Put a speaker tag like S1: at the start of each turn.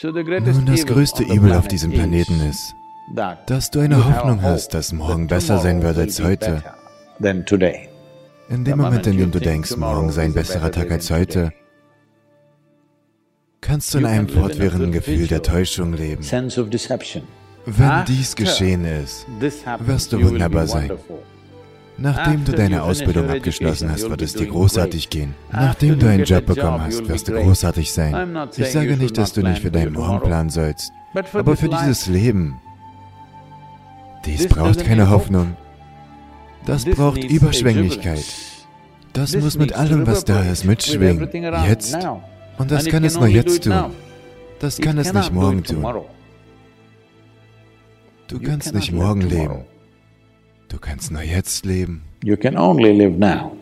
S1: Nun, das größte Übel auf diesem Planeten ist, dass du eine Hoffnung hast, dass morgen besser sein wird als heute. In dem Moment, in dem du denkst, morgen sei ein besserer Tag als heute, kannst du in einem fortwährenden Gefühl der Täuschung leben. Wenn dies geschehen ist, wirst du wunderbar sein. Nachdem du deine Ausbildung abgeschlossen hast, wird es dir großartig gehen. Nachdem du einen Job bekommen hast, wirst du großartig sein. Ich sage nicht, dass du nicht für deinen Morgen planen sollst, aber für dieses Leben. Dies braucht keine Hoffnung. Das braucht Überschwänglichkeit. Das muss mit allem, was da ist, mitschwingen. Jetzt. Und das kann es nur jetzt tun. Das kann es nicht morgen tun. Du kannst nicht morgen leben. Kannst nur jetzt leben.
S2: You can only live now.